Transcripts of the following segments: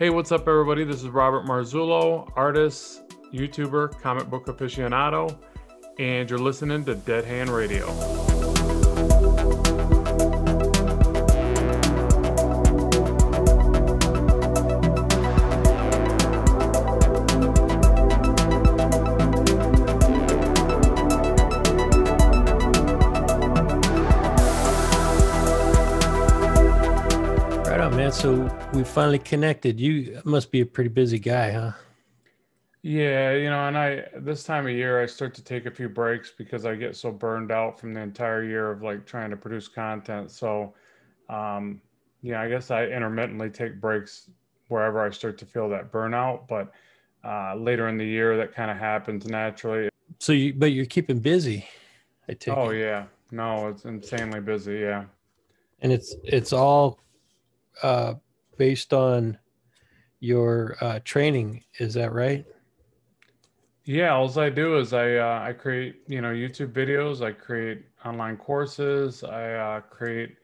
Hey, what's up, everybody? This is Robert Marzullo, artist, YouTuber, comic book aficionado, and you're listening to Dead Hand Radio. We finally connected. You must be a pretty busy guy, huh? Yeah, you know, and I this time of year I start to take a few breaks because I get so burned out from the entire year of like trying to produce content. So, um, yeah, I guess I intermittently take breaks wherever I start to feel that burnout. But uh, later in the year, that kind of happens naturally. So you, but you're keeping busy. I take Oh it. yeah, no, it's insanely busy. Yeah. and it's it's all uh, based on your uh, training. Is that right? Yeah, all I do is I uh, I create you know YouTube videos. I create online courses. I uh, create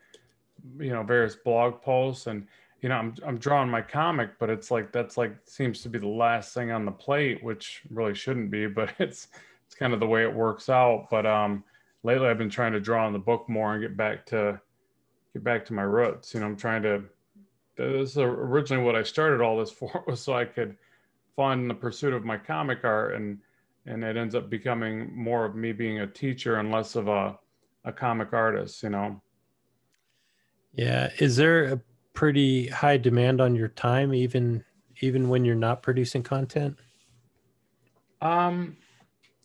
you know various blog posts, and you know I'm I'm drawing my comic, but it's like that's like seems to be the last thing on the plate, which really shouldn't be, but it's it's kind of the way it works out. But um, lately I've been trying to draw on the book more and get back to get back to my roots. You know, I'm trying to. This is originally what I started all this for was so I could fund the pursuit of my comic art and and it ends up becoming more of me being a teacher and less of a a comic artist you know Yeah. Is there a pretty high demand on your time, even even when you're not producing content? um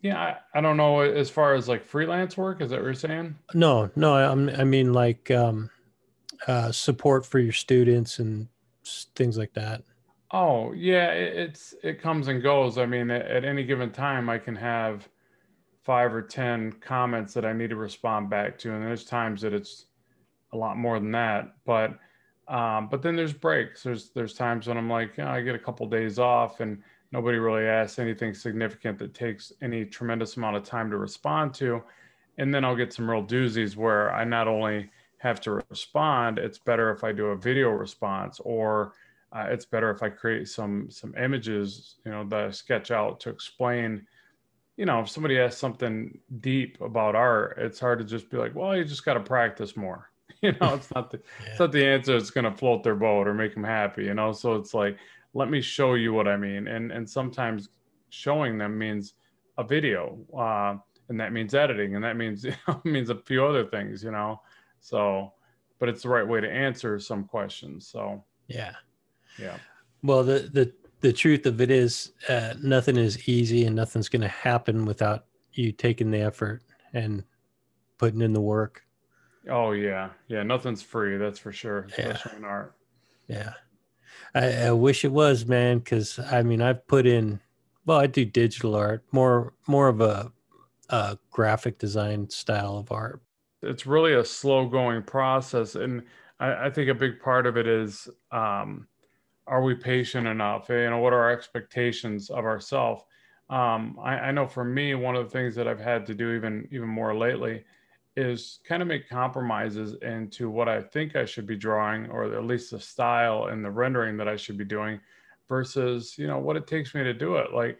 yeah I, I don't know as far as like freelance work is that what you're saying No, no. I, I'm- I mean like um, uh, support for your students and things like that. oh yeah it, it's it comes and goes i mean at, any given time i can have five or ten comments that i need to respond back to and there's times that it's a lot more than that but um, but then there's breaks there's there's times when i'm like "Yeah, i get a couple days off and nobody really asks anything significant that takes any tremendous amount of time to respond to and then i'll get some real doozies where i not only have to respond it's better if i do a video response or uh, it's better if i create some some images you know that i sketch out to explain you know if somebody asks something deep about art it's hard to just be like well you just got to practice more. You know it's not the it's not the answer that's going to float their boat or make them happy you know? So it's like let me show you what i mean and and sometimes showing them means a video uh, and that means editing and that means you know, means a few other things you know so but it's the right way to answer some questions so Yeah. yeah Well, the the the truth of it is, uh, nothing is easy, and nothing's going to happen without you taking the effort and putting in the work. oh yeah yeah nothing's free that's for sure Yeah. in art Yeah. I, I wish it was, man, because I mean, I've put in. Well, I do digital art, more more of a, a graphic design style of art. It's really a slow going process and I, I think a big part of it is um, are we patient enough? You know what are our expectations of ourselves um, I, I know for me one of the things that i've had to do even even more lately is kind of make compromises into what i think i should be drawing or at least the style and the rendering that i should be doing versus you know what it takes me to do it. Like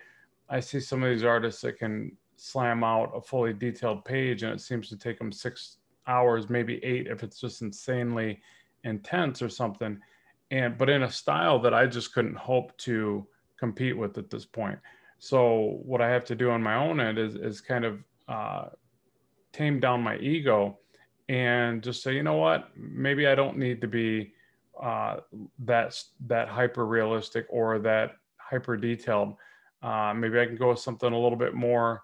i see some of these artists that can slam out a fully detailed page and it seems to take them six hours maybe eight if it's just insanely intense or something. And but in a style that i just couldn't hope to compete with at this point. So what i have to do on my own end is is kind of uh, tame down my ego and just say you know what? Maybe i don't need to be uh, that that hyper realistic or that hyper detailed uh, maybe i can go with something a little bit more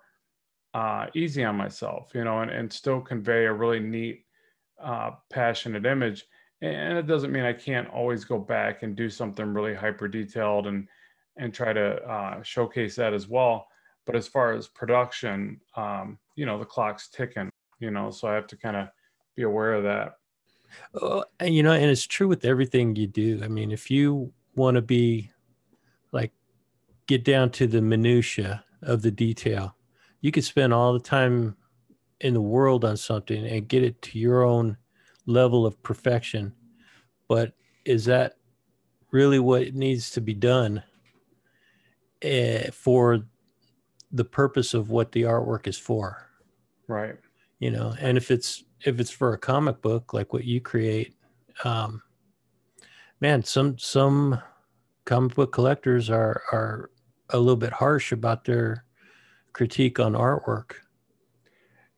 uh, easy on myself, you know, and, and still convey a really neat, uh, passionate image. And it doesn't mean I can't always go back and do something really hyper detailed and and try to uh, showcase that as well. But as far as production, um, you know, the clock's ticking, you know, so I have to kind of be aware of that. Oh, and you know, and it's true with everything you do. I mean, if you want to be like get down to the minutia of the detail, you could spend all the time in the world on something and get it to your own level of perfection. But is that really what needs to be done uh, for the purpose of what the artwork is for. Right. You know, and if it's if it's for a comic book like what you create, um, man, some some comic book collectors are are a little bit harsh about their critique on artwork.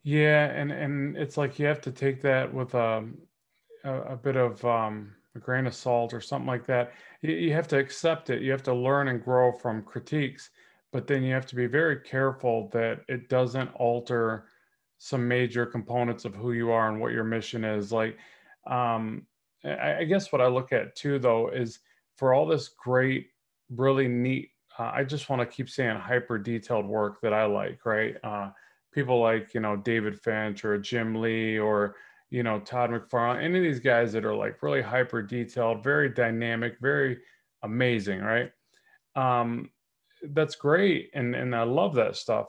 Yeah, and and it's like you have to take that with um, a a bit of um, a grain of salt or something like that. You, you have to accept it. You have to learn and grow from critiques, but then you have to be very careful that it doesn't alter some major components of who you are and what your mission is. Like, um, I, I guess what I look at too, though, is for all this great, really neat. Uh, I just want to keep saying hyper detailed work that I like, right? Uh, people like you know David Finch or Jim Lee or you know Todd McFarlane, any of these guys that are like really hyper detailed, very dynamic, very amazing, right? Um, that's great, and and I love that stuff,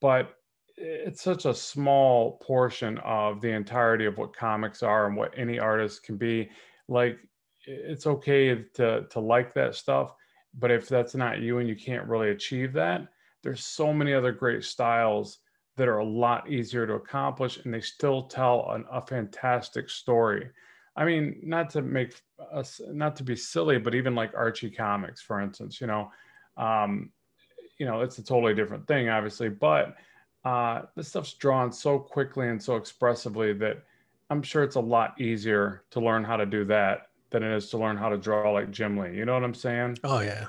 but it's such a small portion of the entirety of what comics are and what any artist can be. Like it's okay to to like that stuff, but if that's not you and you can't really achieve that, there's so many other great styles that are a lot easier to accomplish and they still tell an, a fantastic story. I mean, not to make us not to be silly, but even like Archie comics, for instance, you know, um, you know, it's a totally different thing, obviously, but uh, this stuff's drawn so quickly and so expressively that I'm sure it's a lot easier to learn how to do that than it is to learn how to draw like Jim Lee. You know what I'm saying? Oh yeah.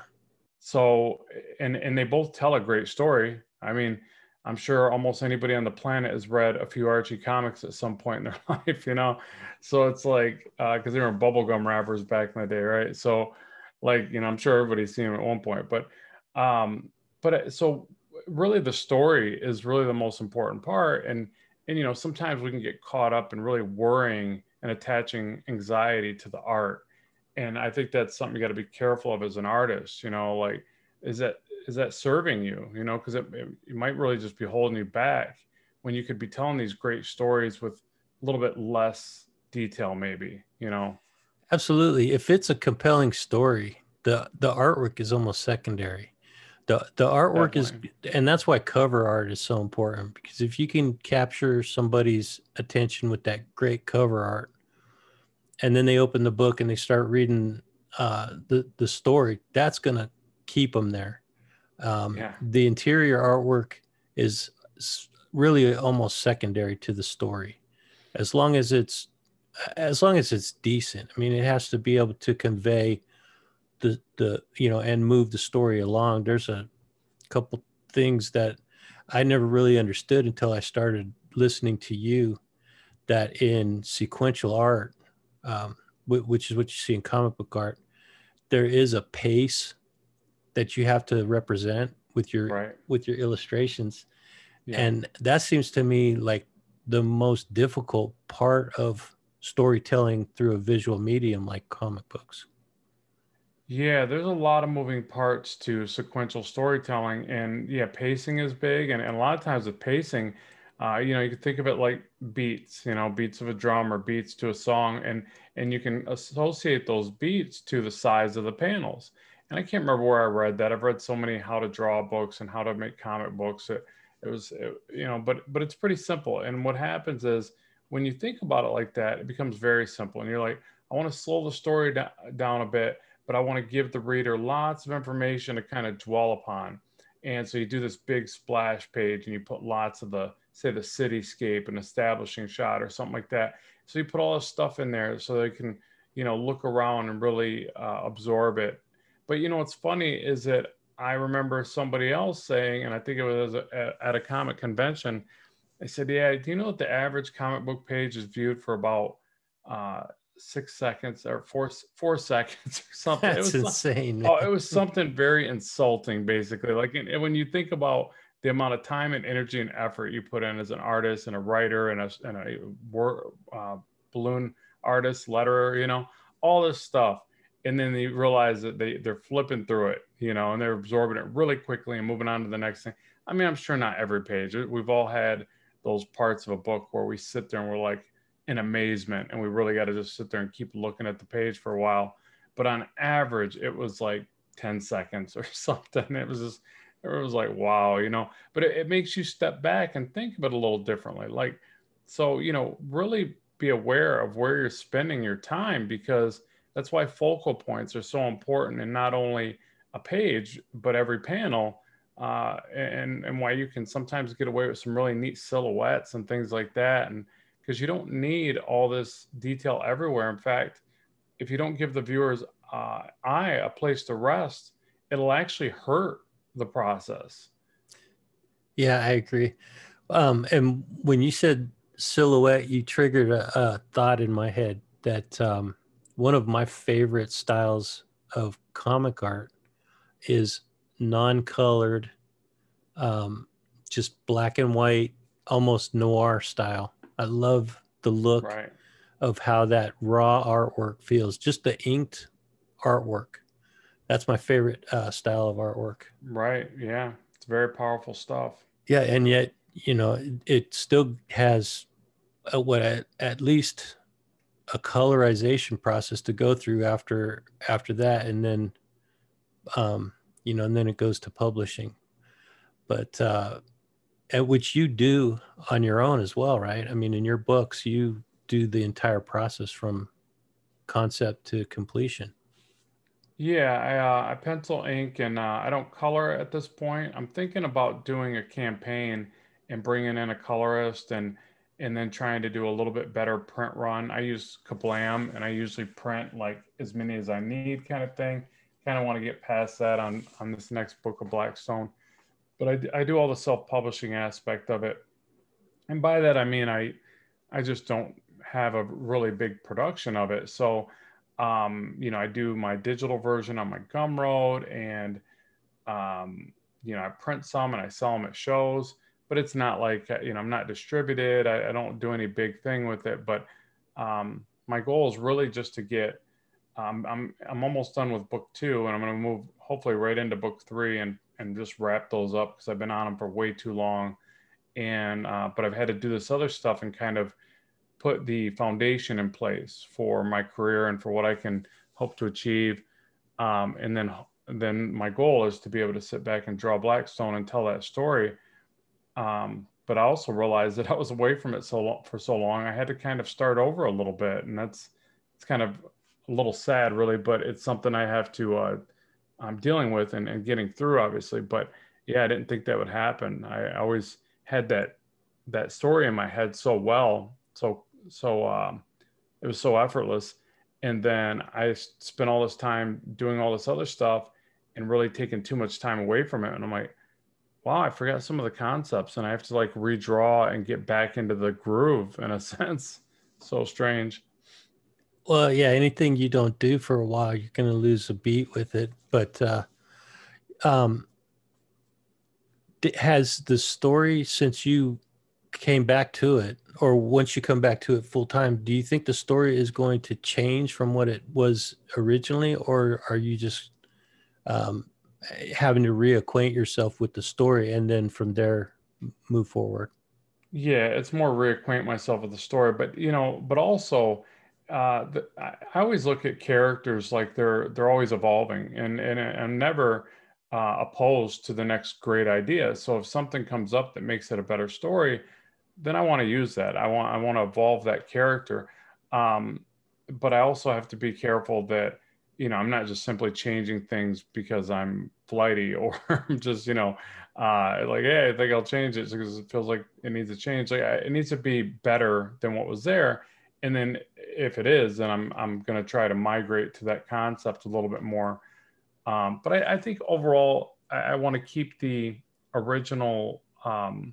So and and they both tell a great story. I mean, I'm sure almost anybody on the planet has read a few Archie comics at some point in their life, you know? So it's like, because uh, they were bubblegum wrappers back in the day, right? So, like, you know, I'm sure everybody's seen them at one point, but, um, but uh, so really the story is really the most important part. And, and, you know, sometimes we can get caught up in really worrying and attaching anxiety to the art. And I think that's something you got to be careful of as an artist, you know, like, is that is that serving you you know because it, it, it, might really just be holding you back when you could be telling these great stories with a little bit less detail maybe you know? Absolutely. If it's a compelling story the the artwork is almost secondary the the artwork Definitely. is and that's why cover art is so important because if you can capture somebody's attention with that great cover art and then they open the book and they start reading uh, the the story that's gonna keep them there um, yeah. The interior artwork is really almost secondary to the story, as long as it's as long as it's decent. I mean, it has to be able to convey the the you know and move the story along. There's a couple things that I never really understood until I started listening to you. That in sequential art, um, which is what you see in comic book art, there is a pace that you have to represent with your right. with your illustrations yeah. and that seems to me like the most difficult part of storytelling through a visual medium like comic books yeah there's a lot of moving parts to sequential storytelling and yeah pacing is big and, and a lot of times with pacing uh, you know you can think of it like beats you know beats of a drum or beats to a song and and you can associate those beats to the size of the panels and I can't remember where I read that. I've read so many how to draw books and how to make comic books. It, it was, it, you know, but but it's pretty simple. And what happens is when you think about it like that, it becomes very simple. And you're like, I want to slow the story down a bit, but I want to give the reader lots of information to kind of dwell upon. And so you do this big splash page and you put lots of the, say, the cityscape and establishing shot or something like that. So you put all this stuff in there so they can, you know, look around and really uh, absorb it but you know what's funny is that I remember somebody else saying, and I think it was at a comic convention, they said, "Yeah, do you know that the average comic book page is viewed for about uh, six seconds or four four seconds or something?" That's it was insane. oh, it was something very insulting, basically. Like, and when you think about the amount of time and energy and effort you put in as an artist and a writer and a, and a uh, balloon artist, letterer, you know, all this stuff and then they realize that they they're flipping through it, you know, and they're absorbing it really quickly and moving on to the next thing. I mean, I'm sure not every page. We've all had those parts of a book where we sit there and we're like in amazement, and we really got to just sit there and keep looking at the page for a while. but on average, it was like 10 seconds or something. It was just, it was like, wow, you know, but it, it makes you step back and think of it a little differently. Like, so, you know, really be aware of where you're spending your time because that's why focal points are so important and not only a page, but every panel. Uh, and, and why you can sometimes get away with some really neat silhouettes and things like that. And because you don't need all this detail everywhere. In fact, if you don't give the viewers uh, eye a place to rest, it'll actually hurt the process. Yeah, I agree. Um, and when you said silhouette, you triggered a, a thought in my head that um, one of my favorite styles of comic art is non-colored, um, just black and white, almost noir style. I love the look right. of how that raw artwork feels. Just the inked artwork. That's my favorite uh, style of artwork. Right. Yeah. It's very powerful stuff. Yeah, and yet you know it, it still has a, what at, at least a colorization process to go through after after that, and then um, you know, and then it goes to publishing. But uh, at which you do on your own as well, right? I mean, in your books, you do the entire process from concept to completion. Yeah, I, uh, I pencil ink and uh, I don't color at this point. I'm thinking about doing a campaign and bringing in a colorist and and then trying to do a little bit better print run. I use Kablam and I usually print like as many as I need, kind of thing. Kind of want to get past that on on this next book of Blackstone but I, I do all the self-publishing aspect of it. And by that i mean i i just don't have a really big production of it. So um, you know i do my digital version on my gumroad and um, you know i print some and i sell them at shows but it's not like you know i'm not distributed. I, I don't do any big thing with it. But um, my goal is really just to get um, I'm I'm almost done with book two, and I'm going to move hopefully right into book three and and just wrap those up because I've been on them for way too long. And uh, but I've had to do this other stuff and kind of put the foundation in place for my career and for what I can hope to achieve. Um, and then then my goal is to be able to sit back and draw Blackstone and tell that story. Um, but I also realized that I was away from it so long for so long. I had to kind of start over a little bit, and that's it's kind of a little sad, really. But it's something I have to uh, I'm dealing with and, and getting through, obviously. But yeah, I didn't think that would happen. I always had that that story in my head so well, so so um, it was so effortless. And then I spent all this time doing all this other stuff and really taking too much time away from it. And I'm like, wow, I forgot some of the concepts, and I have to like redraw and get back into the groove in a sense. So strange. Well, yeah, anything you don't do for a while, you're going to lose a beat with it. But uh, um, has the story since you came back to it, or once you come back to it full time, do you think the story is going to change from what it was originally, or are you just um, having to reacquaint yourself with the story and then from there move forward? Yeah, it's more reacquaint myself with the story, but you know, but also uh, the, I always look at characters like they're they're always evolving, and and I'm never uh, opposed to the next great idea. So if something comes up that makes it a better story, then I want to use that. I want I want to evolve that character, um, but I also have to be careful that you know I'm not just simply changing things because I'm flighty or I'm just you know uh, like hey I think I'll change it because it feels like it needs to change. Like it needs to be better than what was there and then if it is, then I'm I'm going to try to migrate to that concept a little bit more. Um, but I, I, think overall, I, I want to keep the original um,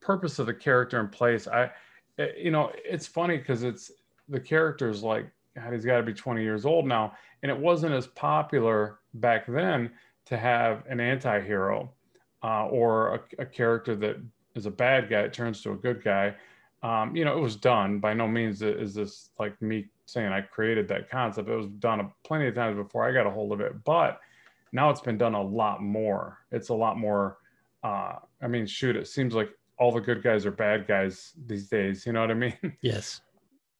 purpose of the character in place. I, eh, you know, it's funny because it's the character's like God, he's got to be 20 years old now, and it wasn't as popular back then to have an anti-hero uh, or a, a character that is a bad guy turns to a good guy um, you know, it was done. By no means is this like me saying I created that concept. It was done a, plenty of times before I got a hold of it, but now it's been done a lot more. It's a lot more. Uh, I mean, shoot, it seems like all the good guys are bad guys these days. You know what I mean? Yes.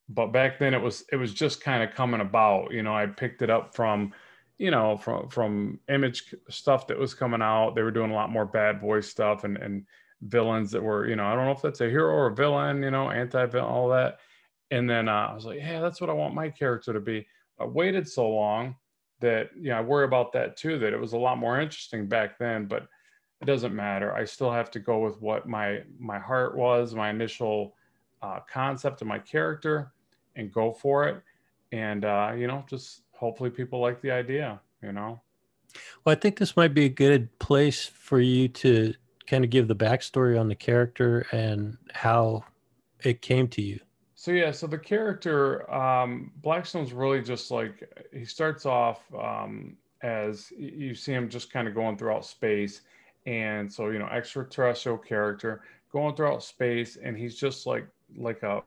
but back then it was it was just kind of coming about. You know, I picked it up from you know from from image stuff that was coming out. They were doing a lot more bad boy stuff and and villains that were you know I don't know if that's a hero or a villain. You know, anti villain, all that. And then uh, I was like, yeah, that's what I want my character to be. I waited so long that you know I worry about that too. That it was a lot more interesting back then, but it doesn't matter. I still have to go with what my my heart was, my initial uh, concept of my character, and go for it. And uh, you know, just hopefully people like the idea. You know. Well, I think this might be a good place for you to kind of give the backstory on the character and how it came to you. So yeah, so the character um, Blackstone's really just like he starts off um, as you see him just kind of going throughout space, and so you know extraterrestrial character going throughout space, and he's just like like a,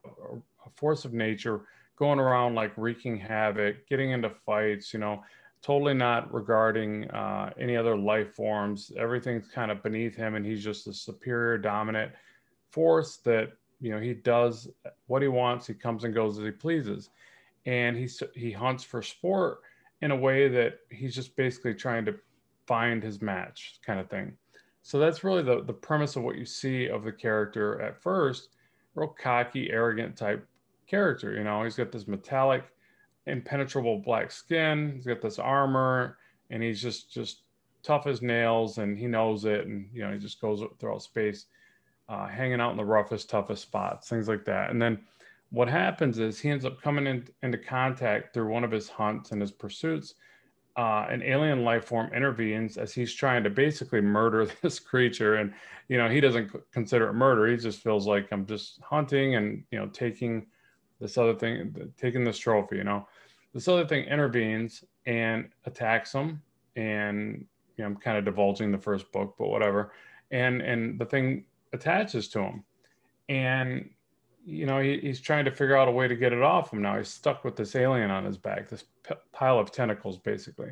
a force of nature going around like wreaking havoc, getting into fights, you know, totally not regarding uh, any other life forms. Everything's kind of beneath him, and he's just a superior, dominant force that you know he does what he wants. He comes and goes as he pleases. And he's he hunts for sport in a way that he's just basically trying to find his match kind of thing. So that's really the, the premise of what you see of the character at first. Real cocky arrogant type character you know? He's got this metallic impenetrable black skin he's got this armor and he's just just tough as nails and he knows it and you know he just goes throughout space uh, hanging out in the roughest, toughest spots, things like that. And then what happens is he ends up coming in, into contact through one of his hunts and his pursuits. Uh, an alien life form intervenes as he's trying to basically murder this creature. And, you know, he doesn't consider it murder. He just feels like I'm just hunting and, you know, taking this other thing, taking this trophy, you know. This other thing intervenes and attacks him. And, you know, I'm kind of divulging the first book, but whatever. And, and the thing attaches to him. And, you know, he, he's trying to figure out a way to get it off him now. He's stuck with this alien on his back, this p- pile of tentacles, basically.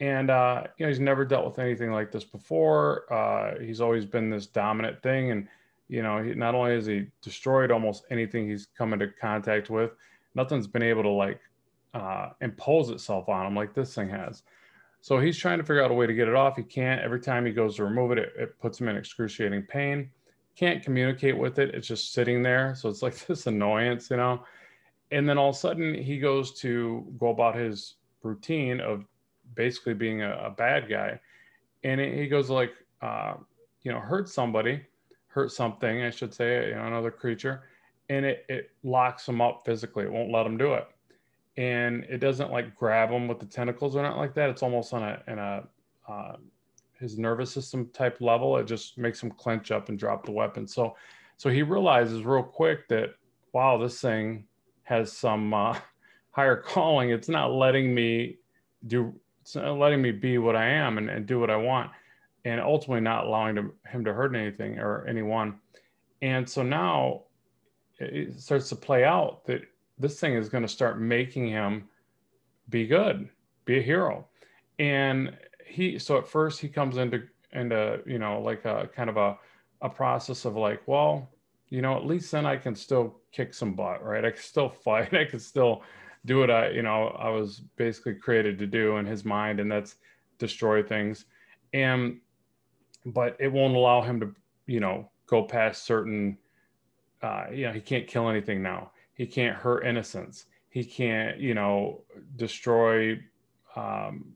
And, uh, you know, he's never dealt with anything like this before. Uh, he's always been this dominant thing. And, you know, he, not only has he destroyed almost anything he's come into contact with, nothing's been able to like uh, impose itself on him like this thing has. So he's trying to figure out a way to get it off. He can't. Every time he goes to remove it, it, it puts him in excruciating pain. Can't communicate with it. It's just sitting there. So it's like this annoyance, you know. And then all of a sudden, he goes to go about his routine of basically being a, a bad guy. And it, he goes like, uh, you know, hurt somebody, hurt something, I should say, you know, another creature, and it, it locks them up physically. It won't let them do it and it doesn't like grab them with the tentacles or not like that. It's almost on a in a uh, his nervous system type level. It just makes him clench up and drop the weapon. So so he realizes real quick that wow, this thing has some uh, higher calling. It's not letting me do. It's not letting me be what I am and, and do what I want, and ultimately not allowing to, him to hurt anything or anyone. And so now it starts to play out that this thing is going to start making him be good, be a hero. And he, so at first he comes into, into, you know, like a kind of a, a process of like, well, you know, at least then I can still kick some butt, right? I can still fight. I can still do what I, you know, I was basically created to do in his mind, and that's destroy things. And, but it won't allow him to, you know, go past certain, uh, you know, he can't kill anything now. He can't hurt innocents. He can't you know destroy um,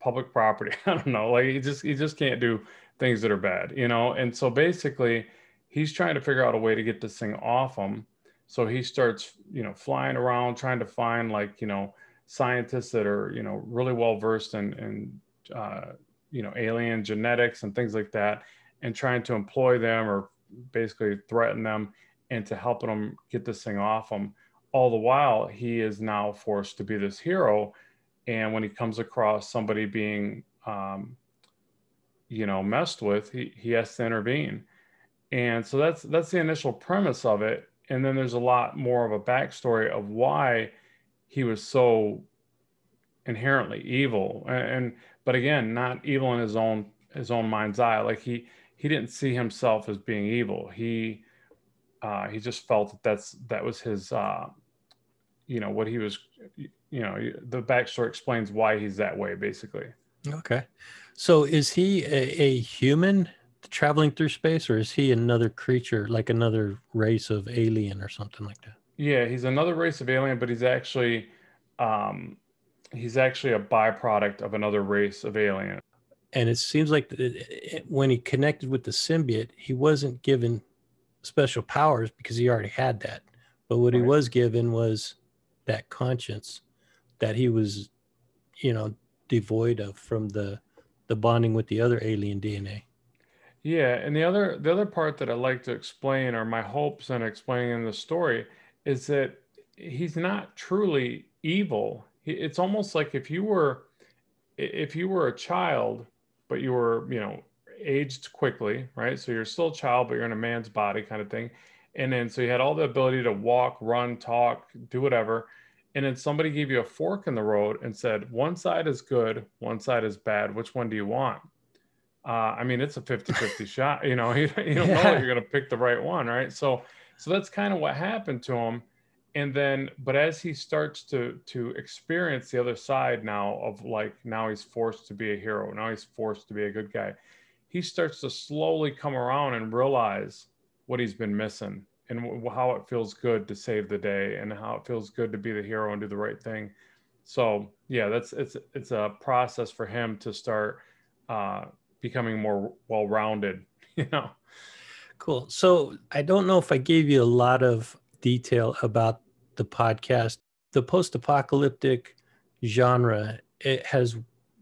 public property. I don't know. Like he just he just can't do things that are bad you know? And so basically he's trying to figure out a way to get this thing off him. So he starts you know flying around trying to find like you know scientists that are you know really well versed in in uh, you know alien genetics and things like that and trying to employ them or basically threaten them into helping them get this thing off them All the while, he is now forced to be this hero. And when he comes across somebody being, um, you know, messed with, he, he has to intervene. And so that's that's the initial premise of it. And then there's a lot more of a backstory of why he was so inherently evil. And, but again, not evil in his own his own mind's eye. Like he he didn't see himself as being evil. He uh, he just felt that that's that was his uh, you know what he was you know the backstory explains why he's that way basically okay so is he a, a human traveling through space or is he another creature like another race of alien or something like that yeah he's another race of alien but he's actually um he's actually a byproduct of another race of alien and it seems like when he connected with the symbiote he wasn't given special powers because he already had that but what right. he was given was that conscience that he was, you know, devoid of from the the bonding with the other alien DNA. Yeah, and the other the other part that I like to explain, or my hopes in explaining in the story, is that he's not truly evil. It's almost like if you were if you were a child, but you were you know aged quickly, right? So you're still a child, but you're in a man's body, kind of thing. And then so you had all the ability to walk, run, talk, do whatever. And then somebody gave you a fork in the road and said, one side is good, one side is bad. Which one do you want? Uh, I mean, it's a 50 50 shot. You know, you, you don't yeah. know you're going to pick the right one, right? So, so that's kind of what happened to him. And then, but as he starts to to experience the other side now of like now he's forced to be a hero, now he's forced to be a good guy, he starts to slowly come around and realize what he's been missing and how it feels good to save the day and how it feels good to be the hero and do the right thing. So yeah, that's it's it's a process for him to start uh, becoming more well-rounded. You know. Cool. So I don't know if I gave you a lot of detail about the podcast. The post-apocalyptic genre it has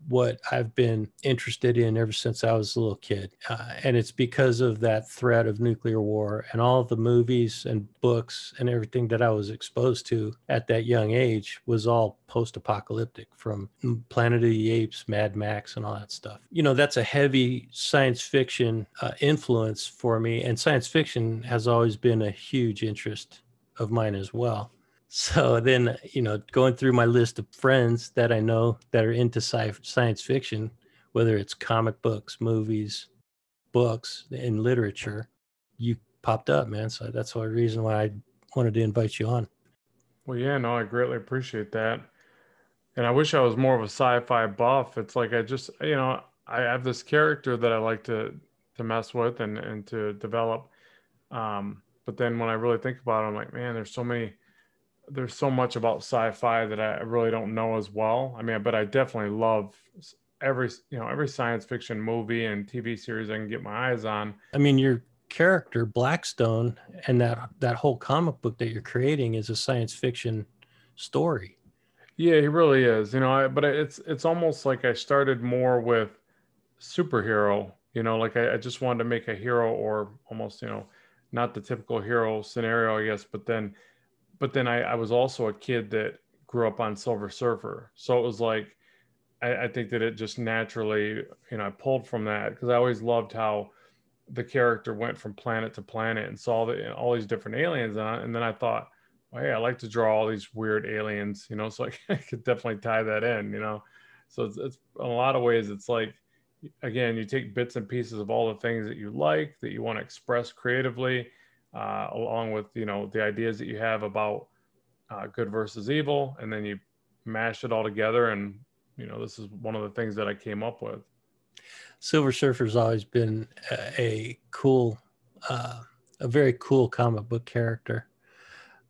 what I've been interested in ever since I was a little kid. Uh, and it's because of that threat of nuclear war and all the movies and books and everything that I was exposed to at that young age was all post apocalyptic from Planet of the Apes, Mad Max, and all that stuff. You know, that's a heavy science fiction uh, influence for me. And science fiction has always been a huge interest of mine as well. So then, you know, going through my list of friends that I know that are into sci- science fiction, whether it's comic books, movies, books, and literature, you popped up, man. So that's the reason why I wanted to invite you on. Well, yeah, no, I greatly appreciate that. And I wish I was more of a sci-fi buff. It's like I just, you know, I have this character that I like to to mess with and and to develop. Um, but then when I really think about it, I'm like, man, there's so many there's so much about sci-fi that I really don't know as well. I mean, but I definitely love every you know every science fiction movie and TV series I can get my eyes on. I mean, your character Blackstone and that that whole comic book that you're creating is a science fiction story. Yeah, he really is. You know, I, but it's it's almost like I started more with superhero. You know, like I, I just wanted to make a hero or almost you know not the typical hero scenario, I guess, but then but then I, I was also a kid that grew up on Silver Surfer. So it was like, I, I think that it just naturally, you know, I pulled from that because I always loved how the character went from planet to planet and saw the, all these different aliens. On, and then I thought, well, hey, I like to draw all these weird aliens, you know, so I, I could definitely tie that in, you know. So it's, it's in a lot of ways, it's like, again, you take bits and pieces of all the things that you like, that you want to express creatively, uh, along with you know the ideas that you have about uh, good versus evil, and then you mash it all together. And you know this is one of the things that I came up with. Silver Surfer's always been a, cool, uh, a very cool comic book character.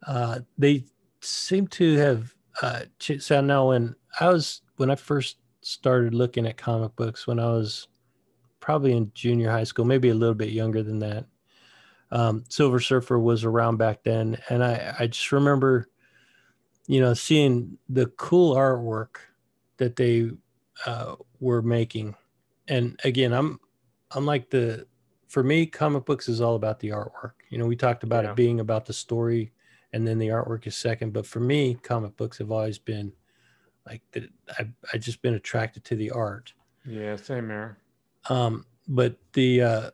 Uh, they seem to have uh, so now when I was when I first started looking at comic books when I was probably in junior high school, maybe a little bit younger than that um, Silver Surfer was around back then, and I I just remember, you know, seeing the cool artwork that they uh, were making, and again, I'm I'm like the for me, comic books is all about the artwork. You know, we talked about yeah. it being about the story, and then the artwork is second. But for me, comic books have always been like that. I I just been attracted to the art. Yeah, same here. Um, but the uh,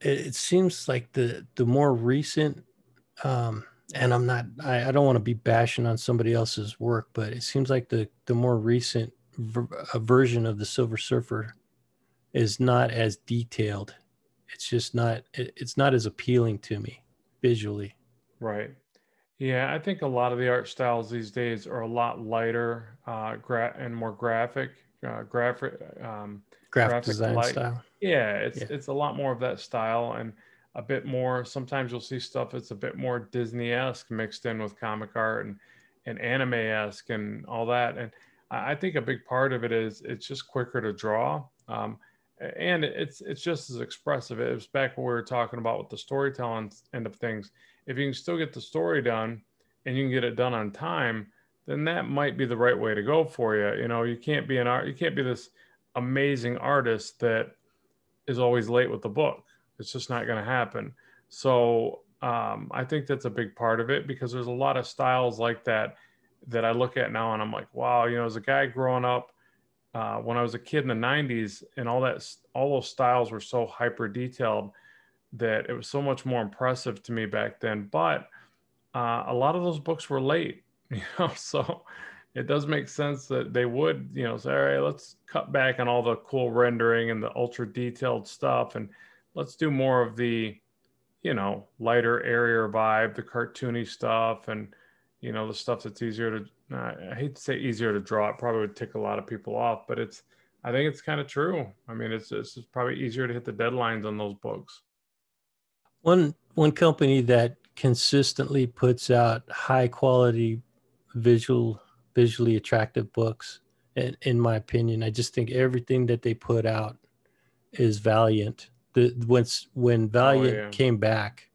it, it seems like the the more recent um, and I'm not I, I don't want to be bashing on somebody else's work, but it seems like the the more recent ver- version of the Silver Surfer is not as detailed. It's just not it, it's not as appealing to me visually. Right. Yeah, I think a lot of the art styles these days are a lot lighter uh, gra- and more graphic, uh, graphic, um, graphic, graphic design light. style. Yeah, it's yeah. it's a lot more of that style and a bit more. Sometimes you'll see stuff that's a bit more Disney esque mixed in with comic art and and anime esque and all that. And I think a big part of it is it's just quicker to draw. Um, and it's it's just as expressive. It was back when we were talking about with the storytelling end of things. If you can still get the story done and you can get it done on time, then that might be the right way to go for you. You know, you can't be an art, you can't be this amazing artist that is always late with the book. It's just not going to happen. So um, I think that's a big part of it because there's a lot of styles like that that I look at now and I'm like, wow, you know, as a guy growing up uh, when I was a kid in the 90s and all that, all those styles were so hyper detailed that it was so much more impressive to me back then. But uh, a lot of those books were late, you know, so it does make sense that they would, you know, say, all right, let's cut back on all the cool rendering and the ultra detailed stuff and let's do more of the, you know, lighter, airier vibe, the cartoony stuff and, you know, the stuff that's easier to I hate to say easier to draw. It probably would tick a lot of people off, but it's I think it's kind of true. I mean, it's it's probably easier to hit the deadlines on those books. One one company that consistently puts out high quality visual visually attractive books in, in my opinion i just think everything that they put out is valiant the once when valiant oh, yeah. came back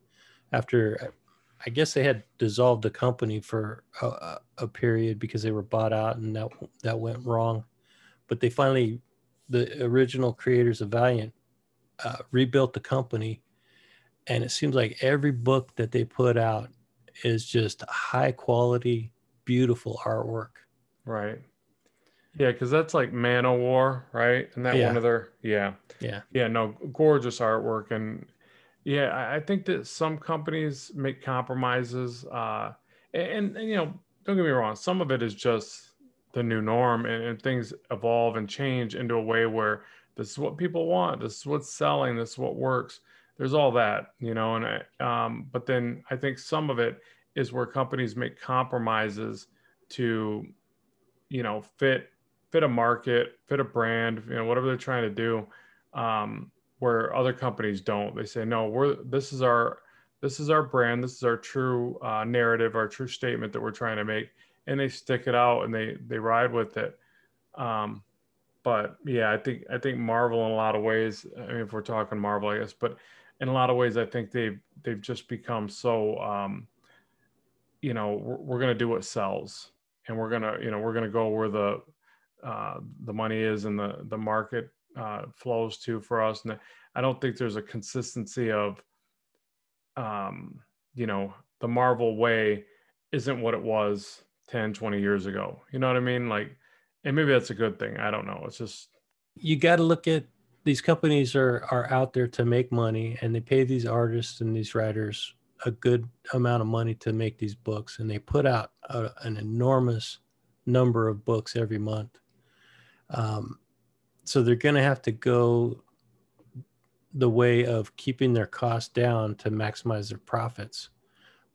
after I guess they had dissolved the company for a, a, period because they were bought out and that that went wrong. But they finally, the original creators of Valiant, uh, rebuilt the company, and it seems like every book that they put out is just high quality, beautiful artwork. Right. Yeah, because that's like Man-O-War, right? And that yeah. one of their yeah, yeah, yeah. No, gorgeous artwork, and yeah, I think that some companies make compromises, uh, and, and, you know, don't get me wrong, some of it is just the new norm, and, and, things evolve and change into a way where this is what people want, this is what's selling, this is what works. There's all that, you know, and I, um, but then I think some of it is where companies make compromises to, you know, fit fit a market, fit a brand, you know, whatever they're trying to do. Um, where other companies don't. They say, no, we're this is our this is our brand, this is our true uh, narrative, our true statement that we're trying to make, and they stick it out and they they ride with it. Um, but yeah, I think I think Marvel in a lot of ways. I mean, if we're talking Marvel, I guess, but in a lot of ways, I think they've they've just become so. Um, you know, we're, we're going to do what sells, and we're gonna you know we're gonna go where the uh, the money is and the the market uh, flows to for us. And I don't think there's a consistency of, um, you know, the Marvel way isn't what it was 10, 20 years ago. You know what I mean? Like, and maybe that's a good thing. I don't know. It's just. You got to look at these companies are are out there to make money and they pay these artists and these writers a good amount of money to make these books and they put out a, an enormous number of books every month um, so they're going to have to go the way of keeping their costs down to maximize their profits.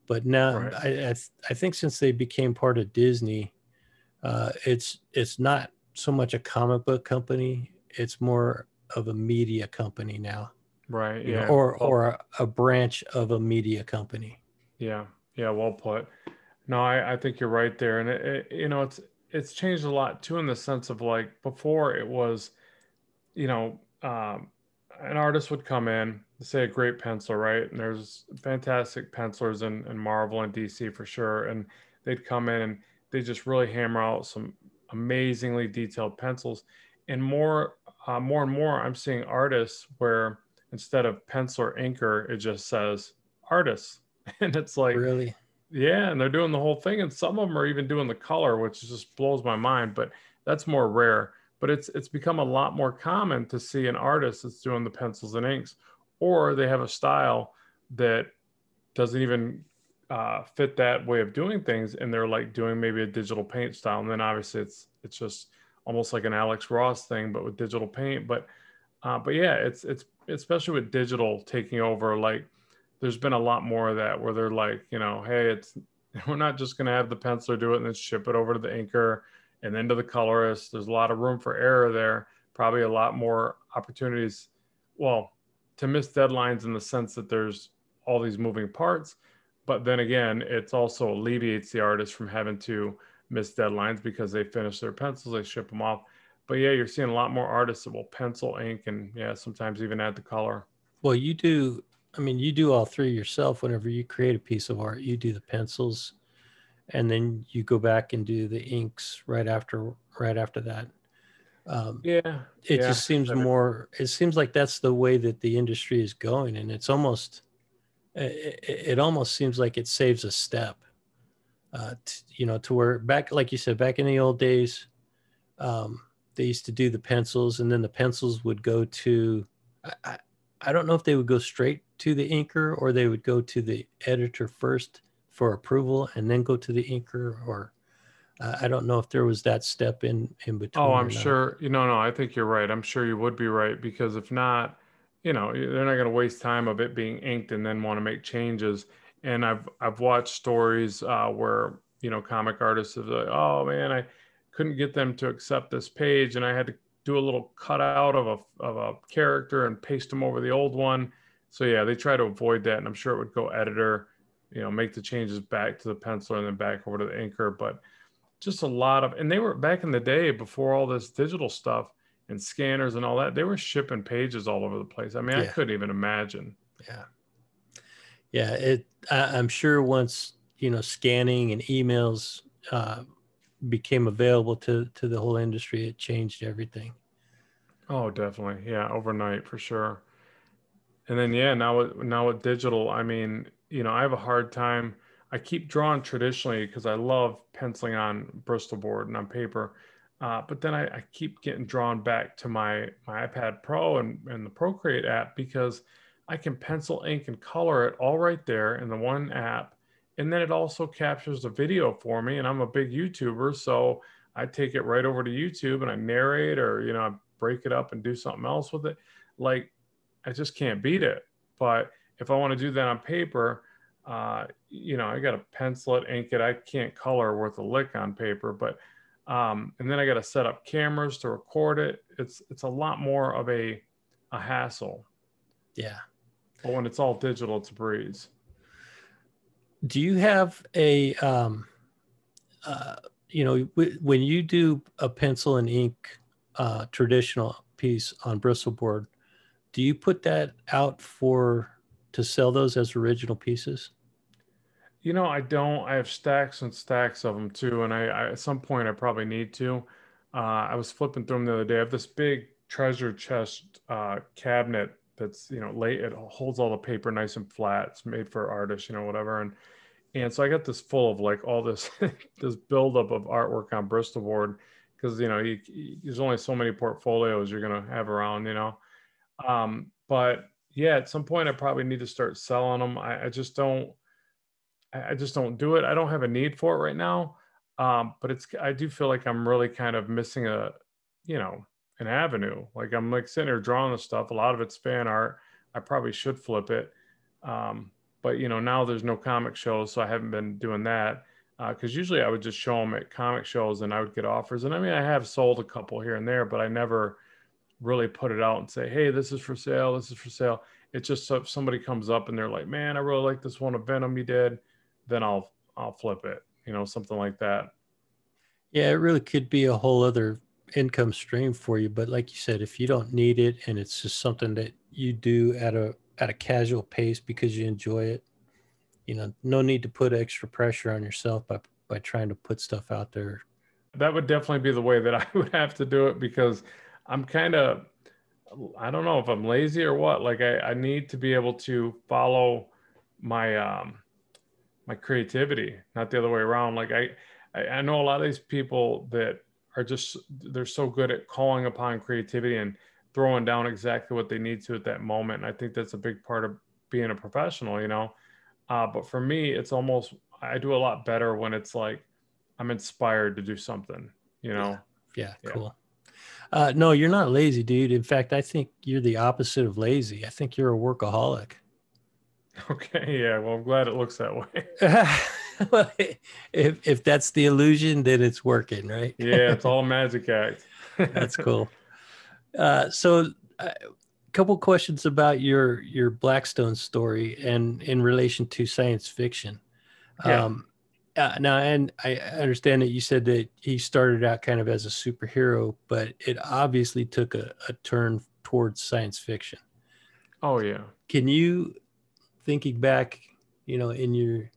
But now, right. I, I, I, think since they became part of Disney, uh, it's it's not so much a comic book company; it's more of a media company now. Right. Yeah. Know, or or a, a, branch of a media company. Yeah. Yeah. Well put. No, I, I think you're right there, and it, it, you know it's it's changed a lot too in the sense of like before it was you know, um, an artist would come in, say a great pencil, right? And there's fantastic pencilers in, in Marvel and DC for sure. And they'd come in and they just really hammer out some amazingly detailed pencils. And more, uh, more and more, I'm seeing artists where instead of pencil or inker, it just says artists. And it's like, really? Yeah. And they're doing the whole thing. And some of them are even doing the color, which just blows my mind. But that's more rare but it's it's become a lot more common to see an artist that's doing the pencils and inks or they have a style that doesn't even uh, fit that way of doing things and they're like doing maybe a digital paint style and then obviously it's it's just almost like an alex ross thing but with digital paint but uh, but yeah it's it's especially with digital taking over like there's been a lot more of that where they're like you know hey it's We're not just to have the penciler do it and then ship it over to the inker and then to the colorist. There's a lot of room for error there. Probably a lot more opportunities. Well, to miss deadlines in the sense that there's all these moving parts, but then again, it also alleviates the artist from having to miss deadlines because they finish their pencils, they ship them off. But yeah, you're seeing a lot more artists that will pencil, ink, and yeah, sometimes even add the color. Well, you do. I mean, you do all three yourself. Whenever you create a piece of art, you do the pencils, and then you go back and do the inks right after. Right after that. Um, yeah, it yeah. just seems more. It seems like that's the way that the industry is going, and it's almost. It, it almost seems like it saves a step. Uh, t- you know, to where back, like you said, back in the old days, um, they used to do the pencils, and then the pencils would go to. I, I, I don't know if they would go straight to the inker or they would go to the editor first for approval and then go to the inker or uh, I don't know if there was that step in in between. Oh, I'm sure. You know, no, I think you're right. I'm sure you would be right because if not, you know, they're not going to waste time of it being inked and then want to make changes. And I've I've watched stories uh, where you know comic artists have like, oh man, I couldn't get them to accept this page, and I had to do a little cutout of a of a character and paste them over the old one. So yeah, they try to avoid that, and I'm sure it would go editor, you know, make the changes back to the pencil and then back over to the inker. But just a lot of, and they were back in the day before all this digital stuff and scanners and all that. They were shipping pages all over the place. I mean, yeah. I couldn't even imagine. Yeah, yeah. It. I, am sure once you know scanning and emails uh, became available to to the whole industry, it changed everything. Oh, definitely. Yeah, overnight for sure. And then yeah, now with now with digital, I mean, you know, I have a hard time. I keep drawing traditionally because I love penciling on Bristol board and on paper. Uh, but then I, I, keep getting drawn back to my my iPad Pro and, and the Procreate app because I can pencil, ink, and color it all right there in the one app. And then it also captures the video for me and i'm a big youtuber so i take it right over to youtube and i narrate or you know I break it up and do something else with it. Like i just can't beat it. But if i want to do that on paper uh, you know i got to pencil it ink it. I can't color worth a lick on paper but um, and then i got to set up cameras to record it. It's it's a lot more of a a hassle. Yeah but when it's all digital it's a breeze do you have a um, uh, you know w- when you do a pencil and ink uh, traditional piece on Bristol board, do you put that out for to sell those as original pieces? You know, I don't. I have stacks and stacks of them too, and I, I at some point I probably need to. Uh, I was flipping through them the other day. I have this big treasure chest uh, cabinet that's you know late. It holds all the paper nice and flat. It's made for artists, you know, whatever. And and so I got this full of like all this this buildup of artwork on Bristol board because you know you, you, there's only so many portfolios you're gonna have around, you know. Um, but yeah, at some point I probably need to start selling them. I, I just don't. I, just don't do it. I don't have a need for it right now. Um, but it's I do feel like I'm really kind of missing a, you know, an avenue. Like I'm like sitting here drawing the stuff. A lot of it's fan art. I probably should flip it. Um, but you know now there's no comic shows, so I haven't been doing that. Because uh, usually I would just show them at comic shows and I would get offers. And I mean, I have sold a couple here and there, but I never really put it out and say, "Hey, this is for sale. This is for sale." It's just so if somebody comes up and they're like, "Man, I really like this one of Venom you did," then I'll I'll flip it. You know, something like that. Yeah, it really could be a whole other income stream for you. But like you said, if you don't need it and it's just something that you do at a at a casual pace because you enjoy it, you know, no need to put extra pressure on yourself by by trying to put stuff out there. That would definitely be the way that I would have to do it because I'm kind of I don't know if I'm lazy or what. Like I, I need to be able to follow my um my creativity, not the other way around. Like I I know a lot of these people that are just they're so good at calling upon creativity and throwing down exactly what they need to at that moment. And I think that's a big part of being a professional, you know. Uh, but for me, it's almost I do a lot better when it's like I'm inspired to do something, you know. Yeah, yeah, yeah. cool. Uh, no, you're not lazy, dude. In fact, I think you're the opposite of lazy. I think you're a workaholic. Okay, yeah. Well, I'm glad it looks that way. if if that's the illusion, then it's working, right? yeah, it's all magic act. that's cool. Uh, so, a uh, couple questions about your your Blackstone story and in relation to science fiction. Yeah. Um, uh, now, and I understand that you said that he started out kind of as a superhero, but it obviously took a, a turn towards science fiction. Oh yeah. Can you, thinking back, you know, in your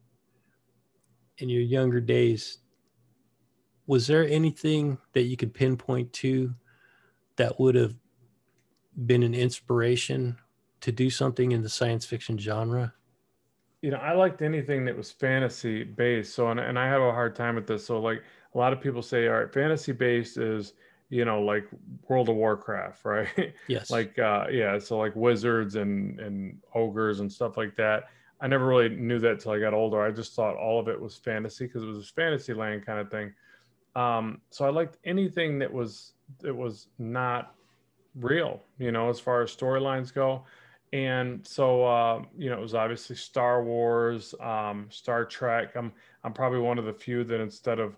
in your younger days, was there anything that you could pinpoint to that would have been an inspiration to do something in the science fiction genre? You know, I liked anything that was fantasy based. So, and, and I have a hard time with this. So, like a lot of people say, all right, fantasy based is, you know, like World of Warcraft, right? Yes. like, uh, yeah. So, like wizards and, and ogres and stuff like that. I never really knew that till I got older. I just thought all of it was fantasy because it was a fantasy land kind of thing. Um, so I liked anything that was that was not real, you know, as far as storylines go. And so, uh, you know, it was obviously Star Wars, um, Star Trek. I'm I'm probably one of the few that instead of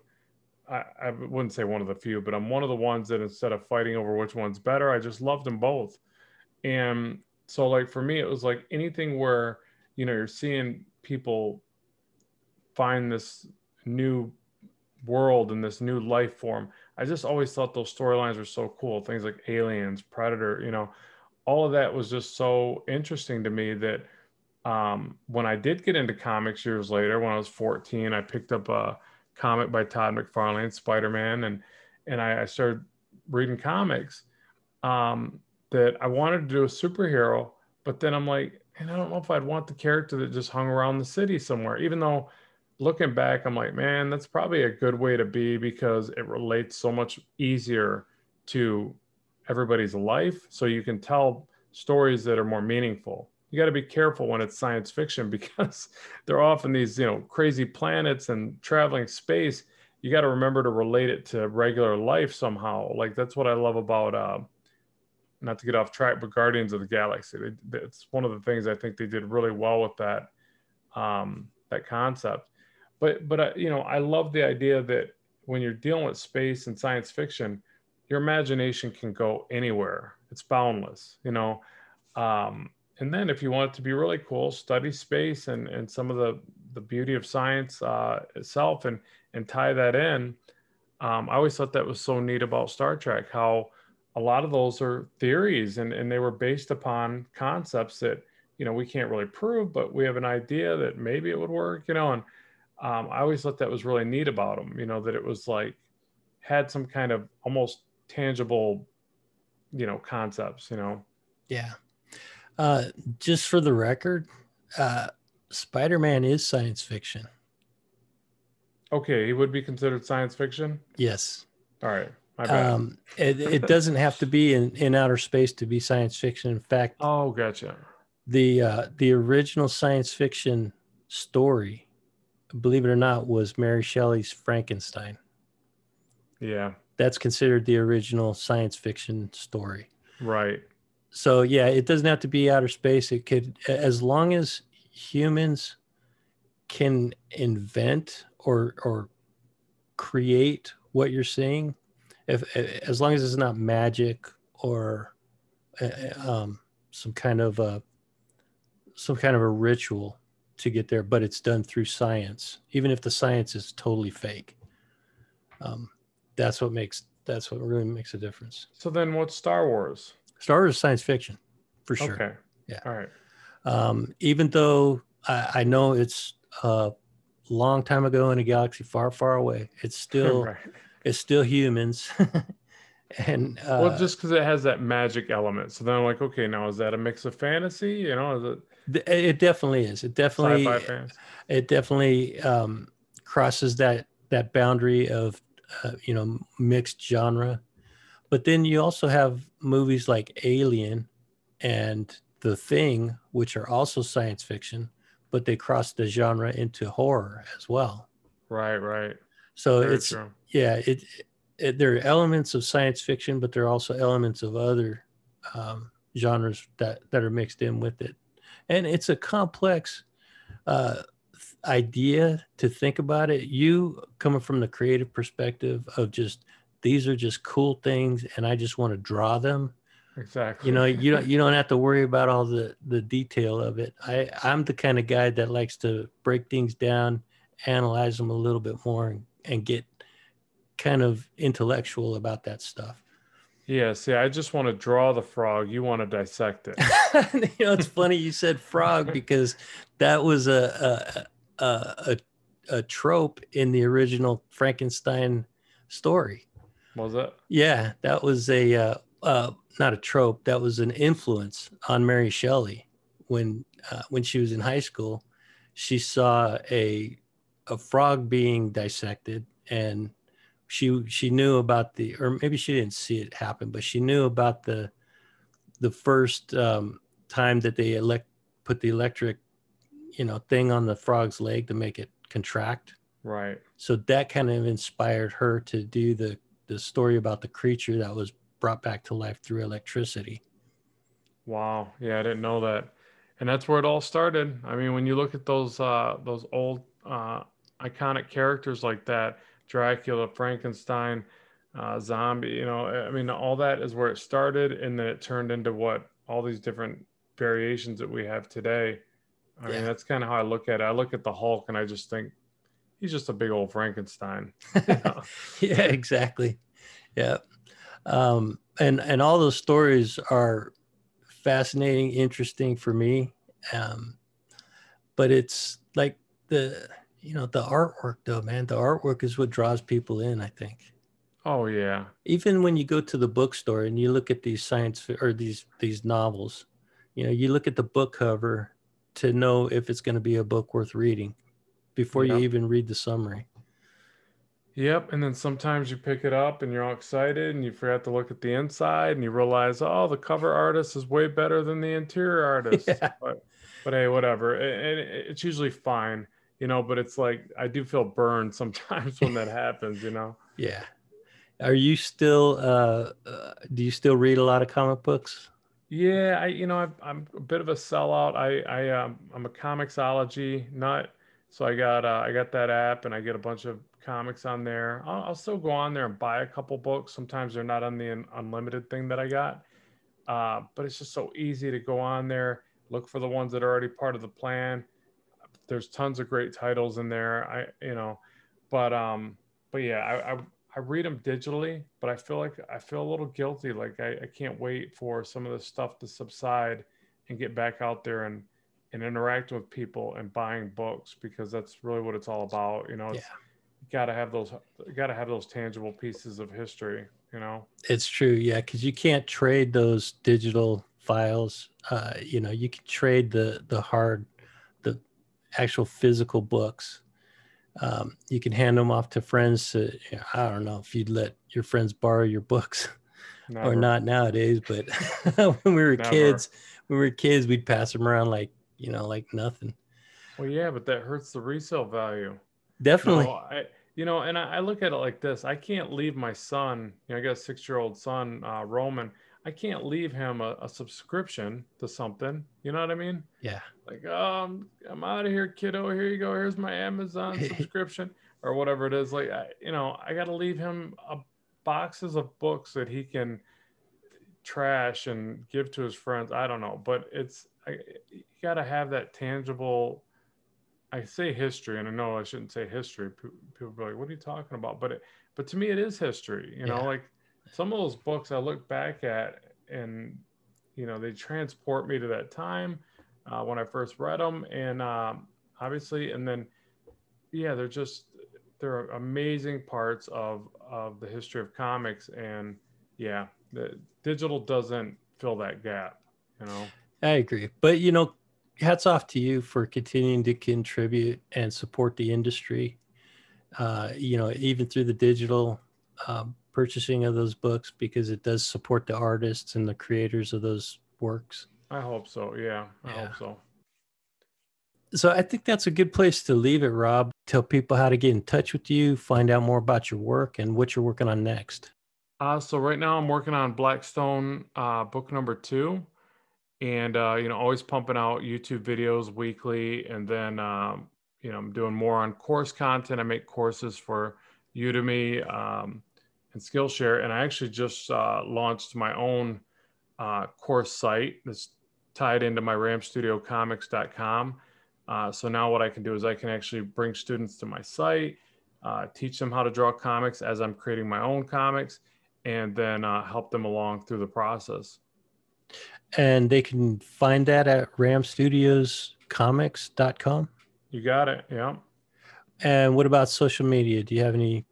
I, I wouldn't say one of the few, but I'm one of the ones that instead of fighting over which one's better, I just loved them both. And so, like for me, it was like anything where you know you're seeing people find this new world and this new life form. I just always thought those storylines were so cool. Things like aliens predator you know all of that was just so interesting to me that um, when i did get into comics years later when i was 14 i picked up a comic by todd mcfarlane spider-man and and i, I started reading comics um, that i wanted to do a superhero but then i'm like and I don't know if I'd want the character that just hung around the city somewhere, even though looking back, I'm like, man, that's probably a good way to be because it relates so much easier to everybody's life. So you can tell stories that are more meaningful. You got to be careful when it's science fiction because they're often these, you know, crazy planets and traveling space. You got to remember to relate it to regular life somehow. Like that's what I love about uh, not to get off track, but Guardians of the Galaxy. They, it's one of the things I think they did really well with that um, that concept. But but uh, you know, I love the idea that when you're dealing with space and science fiction, your imagination can go anywhere. It's boundless, you know. Um, and then if you want it to be really cool, study space and and some of the the beauty of science uh, itself, and and tie that in. Um, I always thought that was so neat about Star Trek, how a lot of those are theories and, and they were based upon concepts that you know we can't really prove but we have an idea that maybe it would work you know and um, i always thought that was really neat about them you know that it was like had some kind of almost tangible you know concepts you know? Yeah. Uh, just for the record uh, spider-man is science fiction. Okay he would be considered science fiction? Yes. All right um, it, it doesn't have to be in, in outer space to be science fiction. In fact, oh, gotcha. The uh, the original science fiction story, believe it or not, was Mary Shelley's Frankenstein. Yeah, that's considered the original science fiction story. Right. So yeah, it doesn't have to be outer space. It could, as long as humans can invent or or create what you're seeing if as long as it's not magic or uh, uh, um, some kind of a some kind of a ritual to get there, but it's done through science, even if the science is totally fake. Um, that's what makes that's what really makes a difference. So then, what's Star Wars? Star Wars is science fiction, for sure. Okay. Yeah. All right. Um, even though I, I, know it's a long time ago in a galaxy far, far away, it's still right it's still humans. and uh, well, just because it has that magic element. So then I'm like, okay, now is that a mix of fantasy? You know, is it? It definitely is. It definitely. It definitely um, crosses that that boundary of uh, you know mixed genre. But then you also have movies like Alien and The Thing, which are also science fiction, but they cross the genre into horror as well. Right, right. So Very it's true. Yeah, it, it, there are elements of science fiction, but there are also elements of other um, genres that that are mixed in with it, and it's a complex uh, idea to think about it. You coming from the creative perspective of just these are just cool things, and I just want to draw them. Exactly. You know, you don't you don't have to worry about all the the detail of it. I I'm the kind of guy that likes to break things down, analyze them a little bit more, and, and get kind of intellectual about that stuff. Yeah, see, I just want to draw the frog. You want to dissect it. you know, it's funny you said frog because that was a a, a a, a trope in the original Frankenstein story. Was it? Yeah, that was a uh, uh, not a trope. That was an influence on Mary Shelley when uh, when she was in high school. She saw a a frog being dissected and she she knew about the or maybe she didn't see it happen but she knew about the the first um, time that they elect put the electric you know thing on the frog's leg to make it contract. Right. So that kind of inspired her to do the the story about the creature that was brought back to life through electricity. Wow. Yeah i didn't know that. And that's where it all started. I mean when you look at those uh those old uh iconic characters like that Dracula, Frankenstein, uh, zombie. You know, I mean, all that is where it started, and then it turned into what all these different variations that we have today. I yeah. mean, that's kind of how I look at it. I look at the Hulk, and I just think he's just a big old Frankenstein. yeah, exactly. Yeah, um, and and all those stories are fascinating, interesting for me. Um, but it's like the you know the artwork though man the artwork is what draws people in i think oh yeah even when you go to the bookstore and you look at these science or these these novels you know you look at the book cover to know if it's going to be a book worth reading before yep. you even read the summary Yep. And then sometimes you pick it up and you're all excited and you forget to look at the inside and you realize, oh, the cover artist is way better than the interior artist. Yeah. But, but hey, whatever. And it's usually fine you know, but it's like I do feel burned sometimes when that happens, you know. Yeah. Are you still uh, uh, do you still read a lot of comic books? Yeah, I you know i am a bit of a sellout. I I um I'm a comiXology nut, so I got uh, I got that app and I get a bunch of comics on there. I'll, I'll still go on there and buy a couple books. Sometimes they're not on the unlimited thing that I got, uh, but it's just so easy to go on there, look for the ones that are already part of the plan there's tons of great titles in there. I you know, but um, but yeah, I, I I read them digitally, but I feel like I feel a little guilty. Like I, I can't wait for some of this stuff to subside and get back out there and and interact with people and buying books because that's really what it's all about. You know, yeah. you gotta have those gotta have those tangible pieces of history, you know. It's true, yeah, because you can't trade those digital files. Uh, you know, you can trade the the hard actual physical books. Um, you can hand them off to friends. To, you know, I don't know if you'd let your friends borrow your books Never. or not nowadays, but when we were Never. kids, when we were kids, we'd pass them around like you know, like nothing. Well, yeah, but that hurts the resale value. Definitely. You know, I, you know and I, I, look at it like this: I can't leave my son. You know, I got a six-year-old son, uh, Roman. I can't leave him a, a, subscription to something. You know what I mean? Yeah. Like, oh, I'm, I'm out of here, kiddo. Here you go. Here's my Amazon subscription or whatever it is. Like, I, you know, I got to leave him a, boxes of books that he can trash and give to his friends. I don't know, but it's I, you got to have that tangible. I say history, and I know I shouldn't say history. People be like, "What are you talking about?" But it, but to me, it is history. You know, yeah. like some of those books I look back at and you know they transport me to that time uh, when I first read them and um, obviously and then yeah they're just they're amazing parts of of the history of comics. And yeah the digital doesn't fill that gap you know? I agree. But you know hats off to you for continuing to contribute and support the industry uh, you know even through the digital um, purchasing of those books because it does support the artists and the creators of those works. I hope so. Yeah, I yeah. hope so. So I think that's a good place to leave it, Rob. Tell people how to get in touch with you, find out more about your work and what you're working on next. Uh, so right now I'm working on Blackstone uh, book number two, and uh, you know always pumping out YouTube videos weekly, and then um, you know, I'm doing more on course content. I make courses for Udemy um, and Skillshare, and I actually just uh, launched my own uh, course site that's tied into my ramstudiocomics.com. Uh, so now what I can do is I can actually bring students to my site, uh, teach them how to draw comics as I'm creating my own comics, and then uh, help them along through the process. And they can find that at ramstudioscomics.com. You got it. Yeah. And what about social media? Do you have any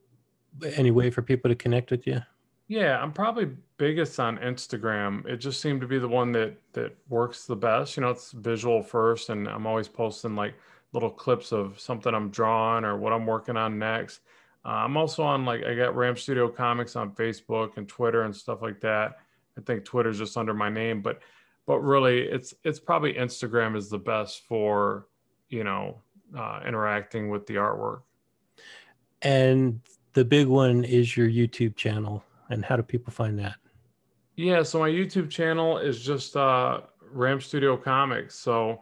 any way for people to connect with you? Yeah, I'm probably biggest on Instagram. It just seemed to be the one that that works the best. You know, it's visual first, and I'm always posting like little clips of something I'm drawing or what I'm working on next. Uh, I'm also on like I got Ram Studio Comics on Facebook and Twitter and stuff like that. I think Twitter's just under my name, but but really it's it's probably Instagram is the best for you know uh, interacting with the artwork. And the big one is your YouTube channel. And how do people find that? Yeah, so my YouTube channel is just uh, Ram Studio Comics. So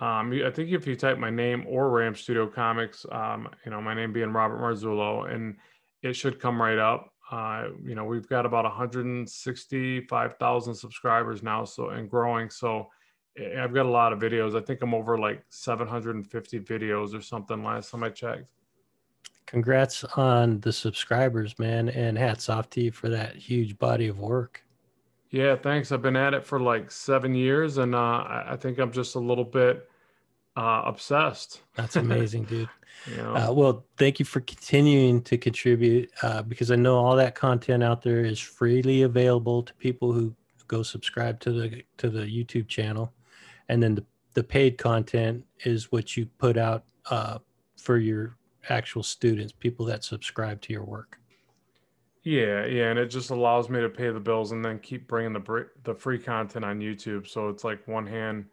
um, I think if you type my name or Ram Studio Comics, um, you know, my name being Robert Marzullo, and it should come right up. Uh, you know, we've got about 165,000 subscribers now, so and growing. So I've got a lot of videos. I think I'm over like 750 videos or something last time I checked. Congrats on the subscribers, man, and hats off to you for that huge body of work. Yeah, thanks. I've been at it for like seven years, and uh, I think I'm just a little bit uh, obsessed. That's amazing, dude. you know? uh, well, thank you for continuing to contribute uh, because I know all that content out there is freely available to people who go subscribe to the to the YouTube channel, and then the the paid content is what you put out uh, for your actual students, people that subscribe to your work. Yeah, yeah, and it just allows me to pay the bills and then keep bringing the the free content on YouTube. So it's like one hand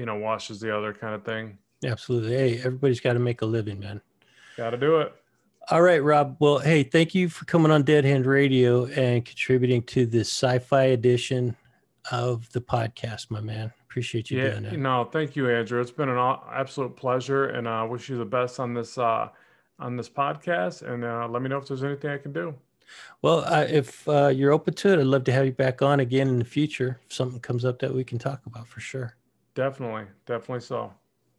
you know, washes the other kind of thing. Absolutely. Hey, everybody's got to make a living, man. Got to do it. All right, Rob. Well, hey, thank you for coming on Dead Hand Radio and contributing to this sci-fi edition of the podcast, my man. Appreciate you yeah, doing it. No, thank you, Andrew. It's been an absolute pleasure, and I uh, wish you the best on this uh, on this podcast. And uh, let me know if there's anything I can do. Well, uh, if uh, you're open to it, I'd love to have you back on again in the future. If something comes up that we can talk about for sure. Definitely, definitely so.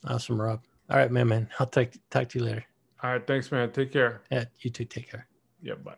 Awesome, Rob. All right, man, man. I'll talk talk to you later. All right, thanks, man. Take care. Yeah, you too. Take care. Yeah, bye.